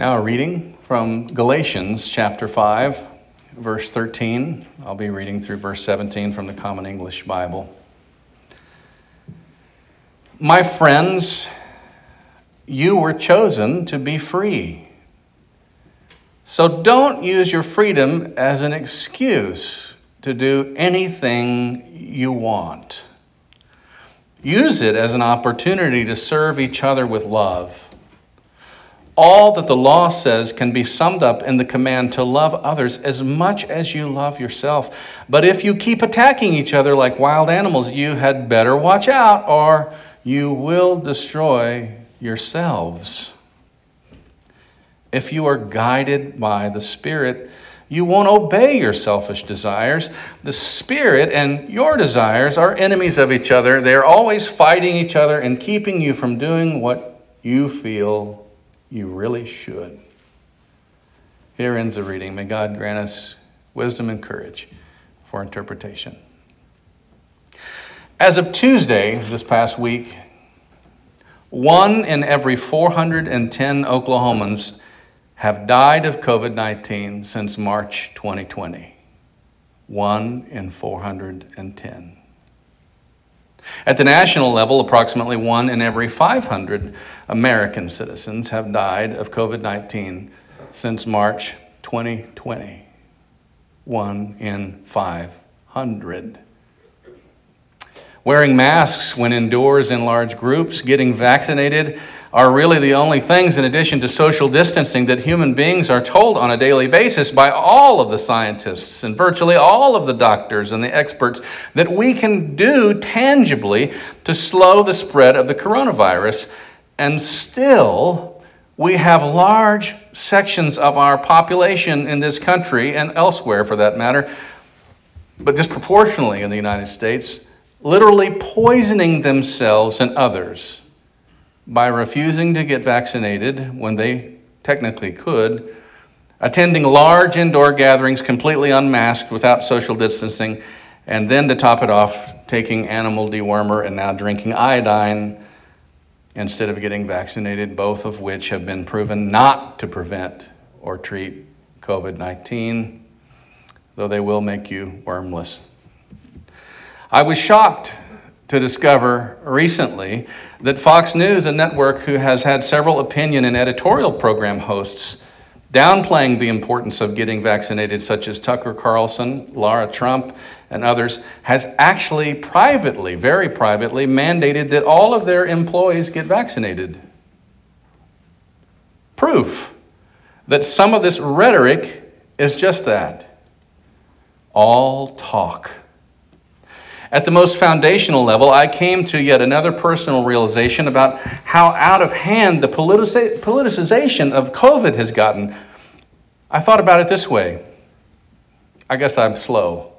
Now, a reading from Galatians chapter 5, verse 13. I'll be reading through verse 17 from the Common English Bible. My friends, you were chosen to be free. So don't use your freedom as an excuse to do anything you want. Use it as an opportunity to serve each other with love. All that the law says can be summed up in the command to love others as much as you love yourself. But if you keep attacking each other like wild animals, you had better watch out or you will destroy yourselves. If you are guided by the Spirit, you won't obey your selfish desires. The Spirit and your desires are enemies of each other. They're always fighting each other and keeping you from doing what you feel you really should. Here ends the reading. May God grant us wisdom and courage for interpretation. As of Tuesday this past week, one in every 410 Oklahomans have died of COVID 19 since March 2020. One in 410. At the national level, approximately one in every 500 American citizens have died of COVID 19 since March 2020. One in 500. Wearing masks when indoors in large groups, getting vaccinated, are really the only things, in addition to social distancing, that human beings are told on a daily basis by all of the scientists and virtually all of the doctors and the experts that we can do tangibly to slow the spread of the coronavirus. And still, we have large sections of our population in this country and elsewhere for that matter, but disproportionately in the United States, literally poisoning themselves and others by refusing to get vaccinated when they technically could, attending large indoor gatherings completely unmasked without social distancing, and then to top it off, taking animal dewormer and now drinking iodine instead of getting vaccinated, both of which have been proven not to prevent or treat COVID 19, though they will make you wormless. I was shocked to discover recently that Fox News, a network who has had several opinion and editorial program hosts, downplaying the importance of getting vaccinated, such as Tucker Carlson, Lara Trump, and others, has actually privately, very privately, mandated that all of their employees get vaccinated. Proof that some of this rhetoric is just that all talk. At the most foundational level, I came to yet another personal realization about how out of hand the politicization of COVID has gotten. I thought about it this way I guess I'm slow.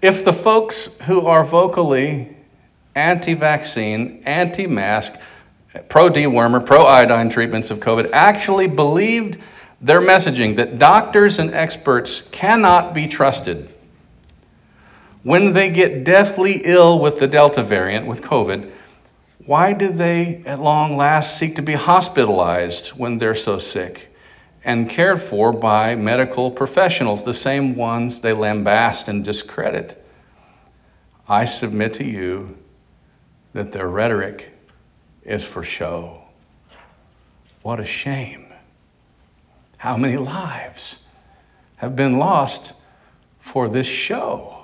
If the folks who are vocally anti vaccine, anti mask, pro dewormer, pro iodine treatments of COVID actually believed their messaging that doctors and experts cannot be trusted when they get deathly ill with the Delta variant, with COVID, why do they at long last seek to be hospitalized when they're so sick and cared for by medical professionals, the same ones they lambast and discredit? I submit to you that their rhetoric is for show. What a shame. How many lives have been lost for this show?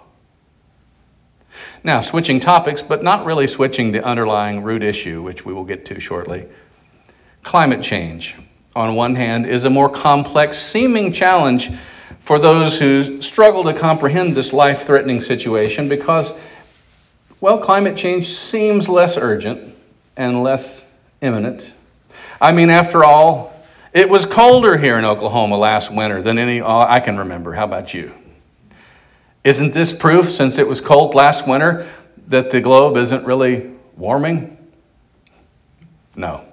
Now, switching topics, but not really switching the underlying root issue, which we will get to shortly. Climate change, on one hand, is a more complex seeming challenge for those who struggle to comprehend this life threatening situation because, well, climate change seems less urgent and less imminent. I mean, after all, it was colder here in Oklahoma last winter than any I can remember. How about you? Isn't this proof, since it was cold last winter, that the globe isn't really warming? No.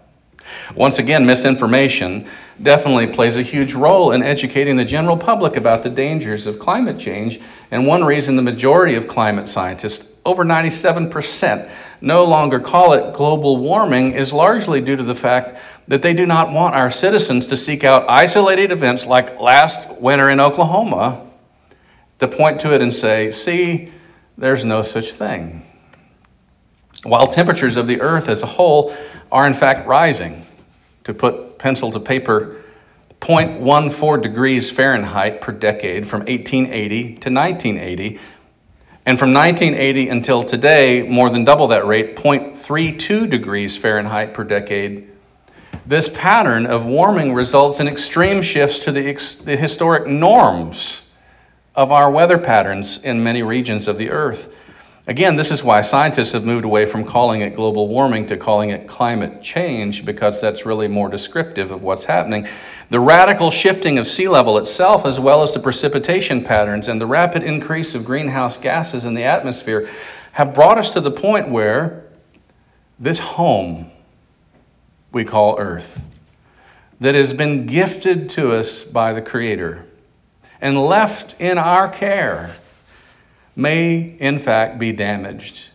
Once again, misinformation definitely plays a huge role in educating the general public about the dangers of climate change. And one reason the majority of climate scientists, over 97%, no longer call it global warming is largely due to the fact that they do not want our citizens to seek out isolated events like last winter in Oklahoma to point to it and say, see, there's no such thing. While temperatures of the earth as a whole are in fact rising, to put pencil to paper, 0.14 degrees Fahrenheit per decade from 1880 to 1980. And from 1980 until today, more than double that rate, 0.32 degrees Fahrenheit per decade. This pattern of warming results in extreme shifts to the, ex- the historic norms of our weather patterns in many regions of the earth. Again, this is why scientists have moved away from calling it global warming to calling it climate change, because that's really more descriptive of what's happening. The radical shifting of sea level itself, as well as the precipitation patterns and the rapid increase of greenhouse gases in the atmosphere, have brought us to the point where this home we call Earth, that has been gifted to us by the Creator and left in our care may, in fact, be damaged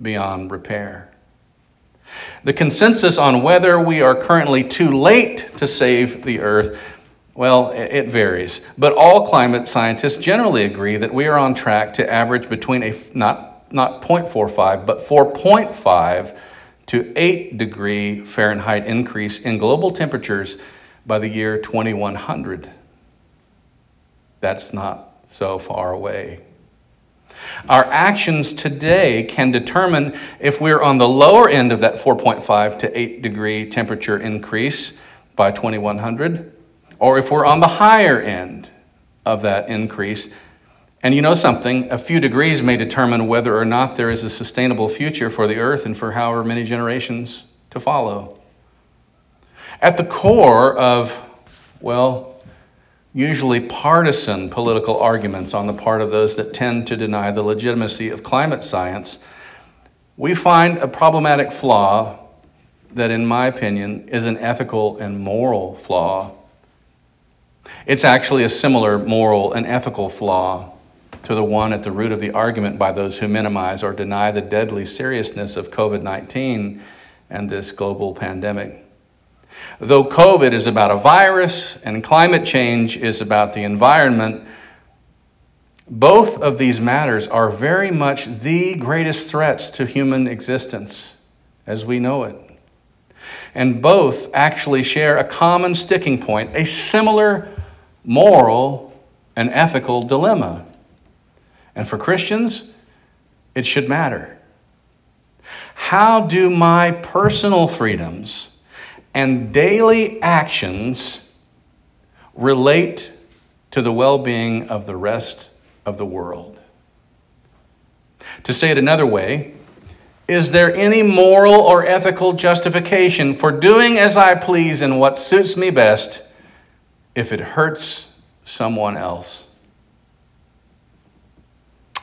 beyond repair. The consensus on whether we are currently too late to save the earth, well, it varies. But all climate scientists generally agree that we are on track to average between a not, not 0.45, but 4.5 to 8 degree Fahrenheit increase in global temperatures by the year 2100 that's not so far away. Our actions today can determine if we're on the lower end of that 4.5 to 8 degree temperature increase by 2100, or if we're on the higher end of that increase. And you know something, a few degrees may determine whether or not there is a sustainable future for the earth and for however many generations to follow. At the core of, well, usually partisan political arguments on the part of those that tend to deny the legitimacy of climate science, we find a problematic flaw that, in my opinion, is an ethical and moral flaw. It's actually a similar moral and ethical flaw to the one at the root of the argument by those who minimize or deny the deadly seriousness of COVID 19 and this global pandemic. Though COVID is about a virus and climate change is about the environment, both of these matters are very much the greatest threats to human existence as we know it. And both actually share a common sticking point, a similar moral and ethical dilemma. And for Christians, it should matter. How do my personal freedoms? And daily actions relate to the well being of the rest of the world. To say it another way, is there any moral or ethical justification for doing as I please and what suits me best if it hurts someone else?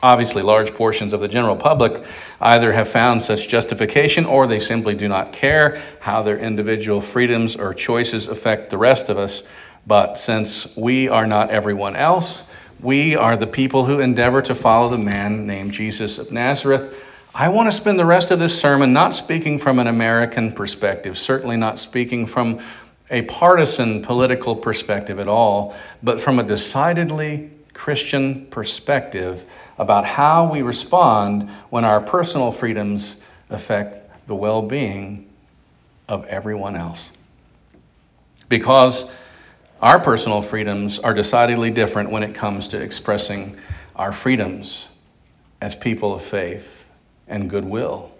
Obviously, large portions of the general public either have found such justification or they simply do not care how their individual freedoms or choices affect the rest of us. But since we are not everyone else, we are the people who endeavor to follow the man named Jesus of Nazareth. I want to spend the rest of this sermon not speaking from an American perspective, certainly not speaking from a partisan political perspective at all, but from a decidedly Christian perspective about how we respond when our personal freedoms affect the well being of everyone else. Because our personal freedoms are decidedly different when it comes to expressing our freedoms as people of faith and goodwill.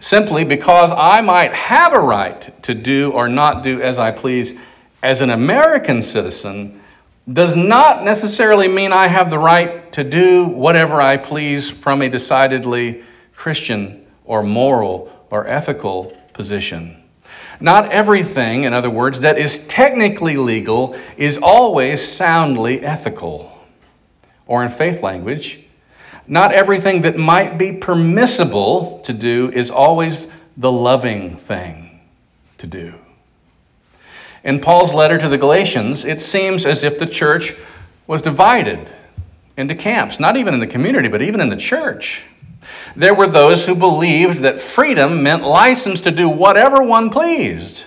Simply because I might have a right to do or not do as I please as an American citizen does not necessarily mean I have the right to do whatever I please from a decidedly Christian or moral or ethical position. Not everything, in other words, that is technically legal is always soundly ethical. Or in faith language, not everything that might be permissible to do is always the loving thing to do. In Paul's letter to the Galatians, it seems as if the church was divided into camps, not even in the community, but even in the church. There were those who believed that freedom meant license to do whatever one pleased.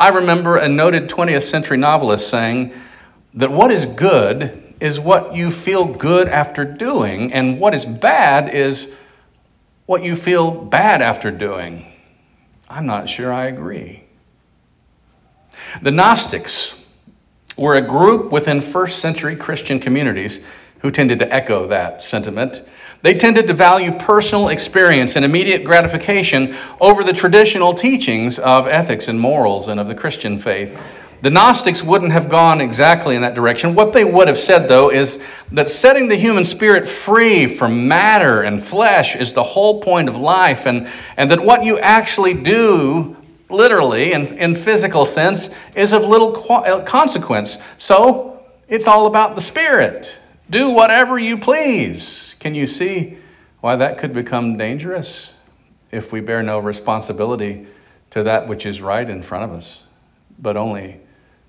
I remember a noted 20th century novelist saying that what is good is what you feel good after doing, and what is bad is what you feel bad after doing. I'm not sure I agree. The Gnostics were a group within first century Christian communities who tended to echo that sentiment. They tended to value personal experience and immediate gratification over the traditional teachings of ethics and morals and of the Christian faith. The Gnostics wouldn't have gone exactly in that direction. What they would have said, though, is that setting the human spirit free from matter and flesh is the whole point of life, and, and that what you actually do, literally and in physical sense, is of little uh, consequence. So it's all about the spirit. Do whatever you please. Can you see why that could become dangerous if we bear no responsibility to that which is right in front of us, but only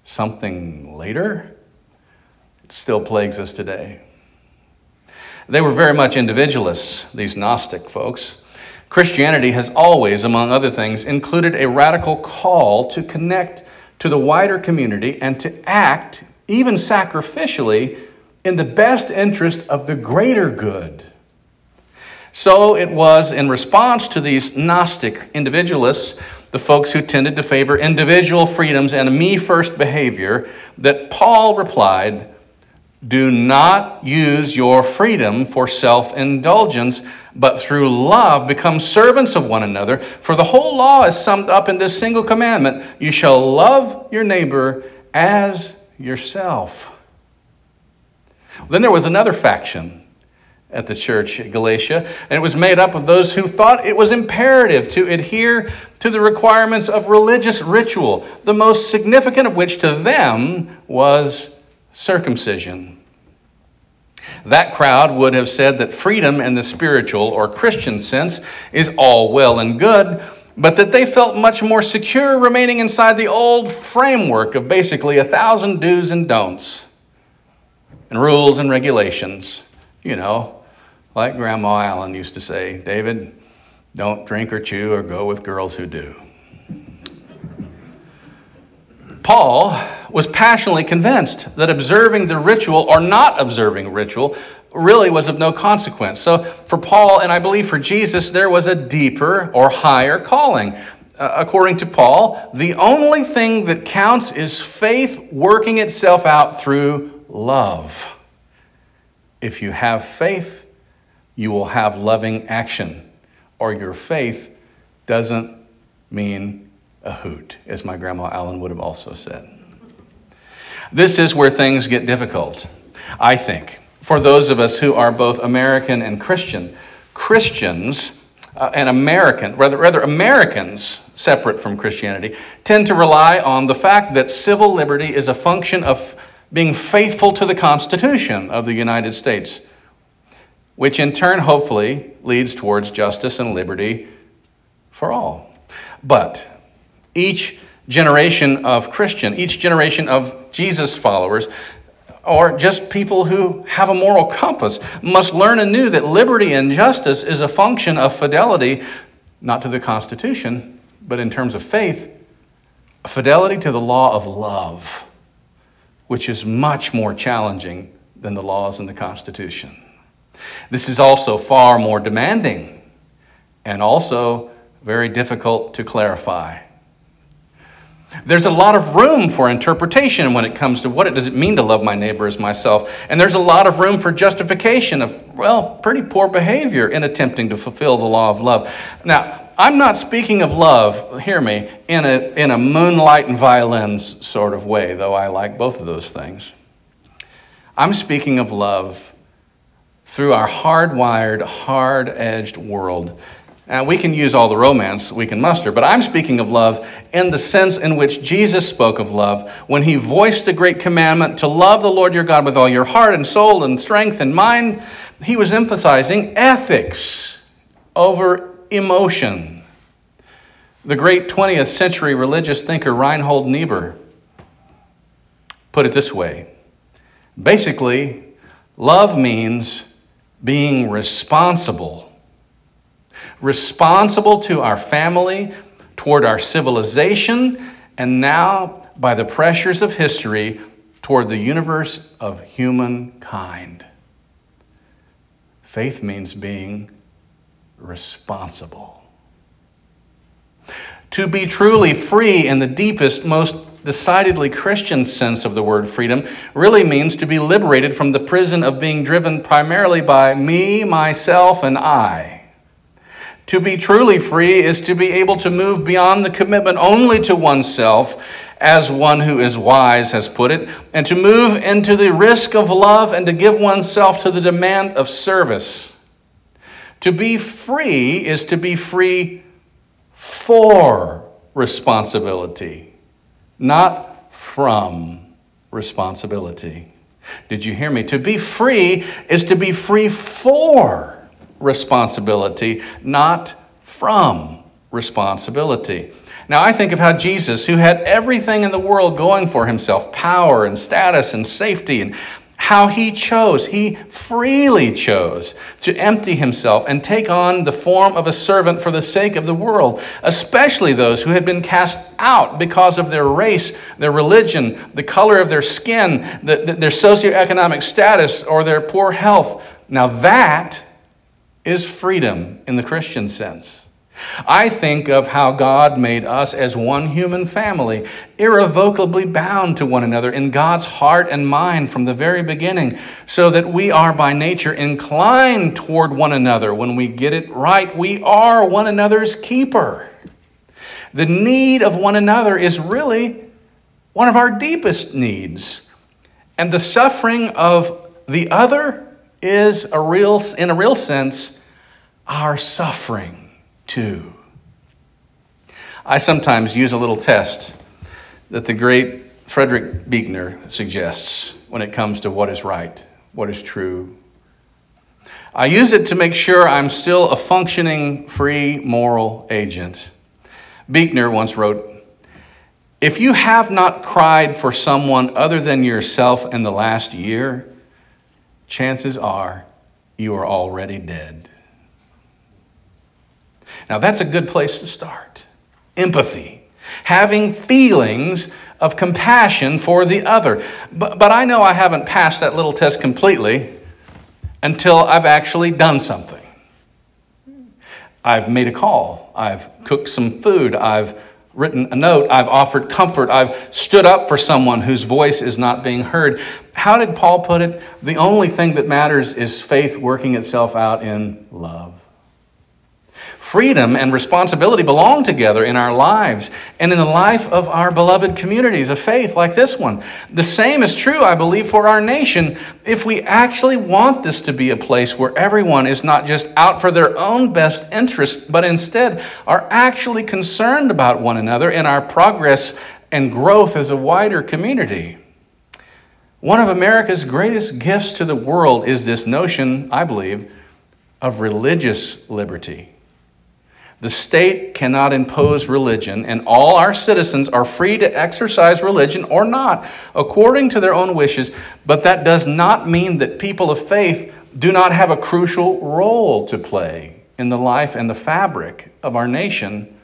something later? It still plagues us today. They were very much individualists, these Gnostic folks. Christianity has always, among other things, included a radical call to connect to the wider community and to act, even sacrificially, in the best interest of the greater good. So it was in response to these Gnostic individualists, the folks who tended to favor individual freedoms and me first behavior, that Paul replied, Do not use your freedom for self indulgence, but through love become servants of one another. For the whole law is summed up in this single commandment you shall love your neighbor as yourself. Then there was another faction at the church at Galatia, and it was made up of those who thought it was imperative to adhere to the requirements of religious ritual, the most significant of which to them was circumcision. That crowd would have said that freedom in the spiritual or Christian sense is all well and good, but that they felt much more secure remaining inside the old framework of basically a thousand do's and don'ts and rules and regulations. You know, like Grandma Allen used to say, David, don't drink or chew or go with girls who do. Paul was passionately convinced that observing the ritual or not observing ritual really was of no consequence. So, for Paul, and I believe for Jesus, there was a deeper or higher calling. Uh, according to Paul, the only thing that counts is faith working itself out through love. If you have faith, you will have loving action, or your faith doesn't mean a hoot, as my grandma Allen would have also said. This is where things get difficult, I think, for those of us who are both American and Christian. Christians uh, and American, rather, rather Americans separate from Christianity, tend to rely on the fact that civil liberty is a function of being faithful to the Constitution of the United States, which in turn hopefully leads towards justice and liberty for all. But each generation of Christian, each generation of Jesus followers, or just people who have a moral compass, must learn anew that liberty and justice is a function of fidelity, not to the Constitution, but in terms of faith, fidelity to the law of love which is much more challenging than the laws in the Constitution. This is also far more demanding and also very difficult to clarify. There's a lot of room for interpretation when it comes to what it does it mean to love my neighbor as myself. And there's a lot of room for justification of, well, pretty poor behavior in attempting to fulfill the law of love. Now, I'm not speaking of love, hear me, in a, in a moonlight and violins sort of way, though I like both of those things. I'm speaking of love through our hardwired, hard edged world. Now, we can use all the romance we can muster, but I'm speaking of love in the sense in which Jesus spoke of love when he voiced the great commandment to love the Lord your God with all your heart and soul and strength and mind. He was emphasizing ethics over emotion. The great 20th century religious thinker Reinhold Niebuhr put it this way basically, love means being responsible. Responsible to our family, toward our civilization, and now by the pressures of history toward the universe of humankind. Faith means being responsible. To be truly free in the deepest, most decidedly Christian sense of the word freedom really means to be liberated from the prison of being driven primarily by me, myself, and I. To be truly free is to be able to move beyond the commitment only to oneself, as one who is wise has put it, and to move into the risk of love and to give oneself to the demand of service. To be free is to be free for responsibility, not from responsibility. Did you hear me? To be free is to be free for responsibility, not from responsibility. Now, I think of how Jesus, who had everything in the world going for himself power and status and safety and how he chose, he freely chose to empty himself and take on the form of a servant for the sake of the world, especially those who had been cast out because of their race, their religion, the color of their skin, the, the, their socioeconomic status, or their poor health. Now, that is freedom in the Christian sense. I think of how God made us as one human family, irrevocably bound to one another in God's heart and mind from the very beginning, so that we are by nature inclined toward one another. When we get it right, we are one another's keeper. The need of one another is really one of our deepest needs. And the suffering of the other is a real, in a real sense, our suffering too. I sometimes use a little test that the great Frederick Buechner suggests when it comes to what is right, what is true. I use it to make sure I'm still a functioning, free, moral agent. Buechner once wrote If you have not cried for someone other than yourself in the last year, chances are you are already dead. Now, that's a good place to start. Empathy, having feelings of compassion for the other. But, but I know I haven't passed that little test completely until I've actually done something. I've made a call, I've cooked some food, I've written a note, I've offered comfort, I've stood up for someone whose voice is not being heard. How did Paul put it? The only thing that matters is faith working itself out in love. Freedom and responsibility belong together in our lives and in the life of our beloved communities of faith like this one. The same is true, I believe, for our nation if we actually want this to be a place where everyone is not just out for their own best interest, but instead are actually concerned about one another in our progress and growth as a wider community. One of America's greatest gifts to the world is this notion, I believe, of religious liberty. The state cannot impose religion, and all our citizens are free to exercise religion or not, according to their own wishes. But that does not mean that people of faith do not have a crucial role to play in the life and the fabric of our nation.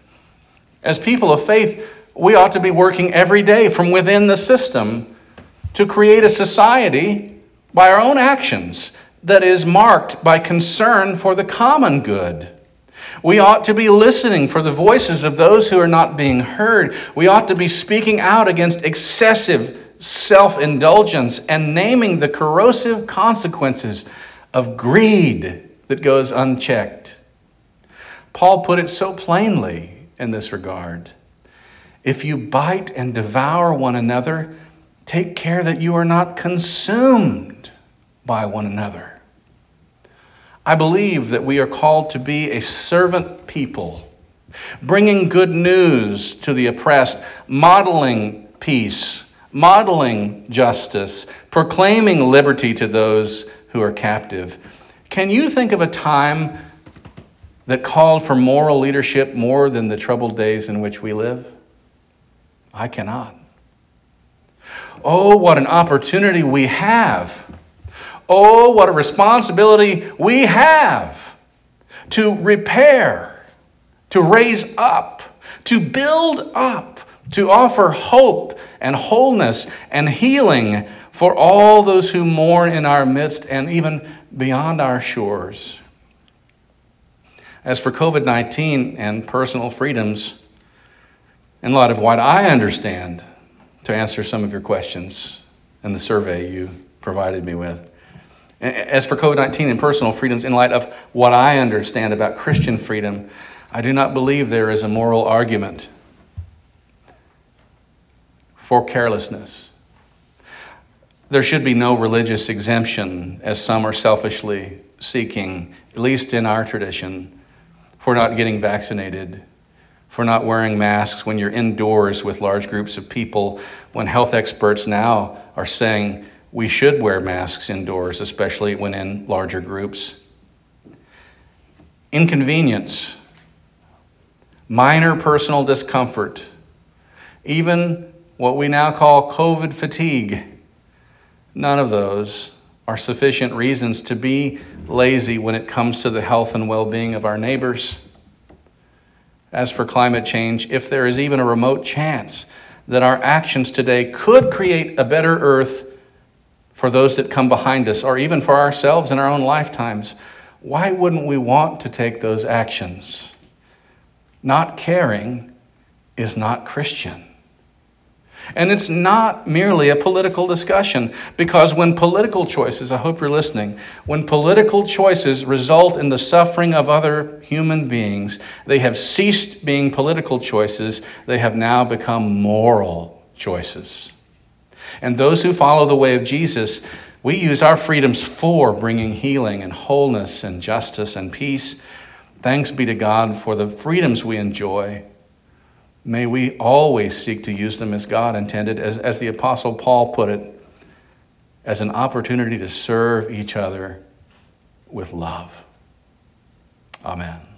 As people of faith, we ought to be working every day from within the system to create a society by our own actions that is marked by concern for the common good. We ought to be listening for the voices of those who are not being heard. We ought to be speaking out against excessive self indulgence and naming the corrosive consequences of greed that goes unchecked. Paul put it so plainly in this regard. If you bite and devour one another, take care that you are not consumed by one another. I believe that we are called to be a servant people, bringing good news to the oppressed, modeling peace, modeling justice, proclaiming liberty to those who are captive. Can you think of a time that called for moral leadership more than the troubled days in which we live? I cannot. Oh, what an opportunity we have Oh, what a responsibility we have to repair, to raise up, to build up, to offer hope and wholeness and healing for all those who mourn in our midst and even beyond our shores. As for COVID 19 and personal freedoms, in light of what I understand, to answer some of your questions in the survey you provided me with. As for COVID 19 and personal freedoms, in light of what I understand about Christian freedom, I do not believe there is a moral argument for carelessness. There should be no religious exemption, as some are selfishly seeking, at least in our tradition, for not getting vaccinated, for not wearing masks when you're indoors with large groups of people, when health experts now are saying we should wear masks indoors, especially when in larger groups. Inconvenience, minor personal discomfort, even what we now call COVID fatigue, none of those are sufficient reasons to be lazy when it comes to the health and well being of our neighbors. As for climate change, if there is even a remote chance that our actions today could create a better earth for those that come behind us, or even for ourselves in our own lifetimes, why wouldn't we want to take those actions? Not caring is not Christian. And it's not merely a political discussion, because when political choices, I hope you're listening, when political choices result in the suffering of other human beings, they have ceased being political choices, they have now become moral choices. And those who follow the way of Jesus, we use our freedoms for bringing healing and wholeness and justice and peace. Thanks be to God for the freedoms we enjoy May we always seek to use them as God intended, as, as the Apostle Paul put it, as an opportunity to serve each other with love. Amen.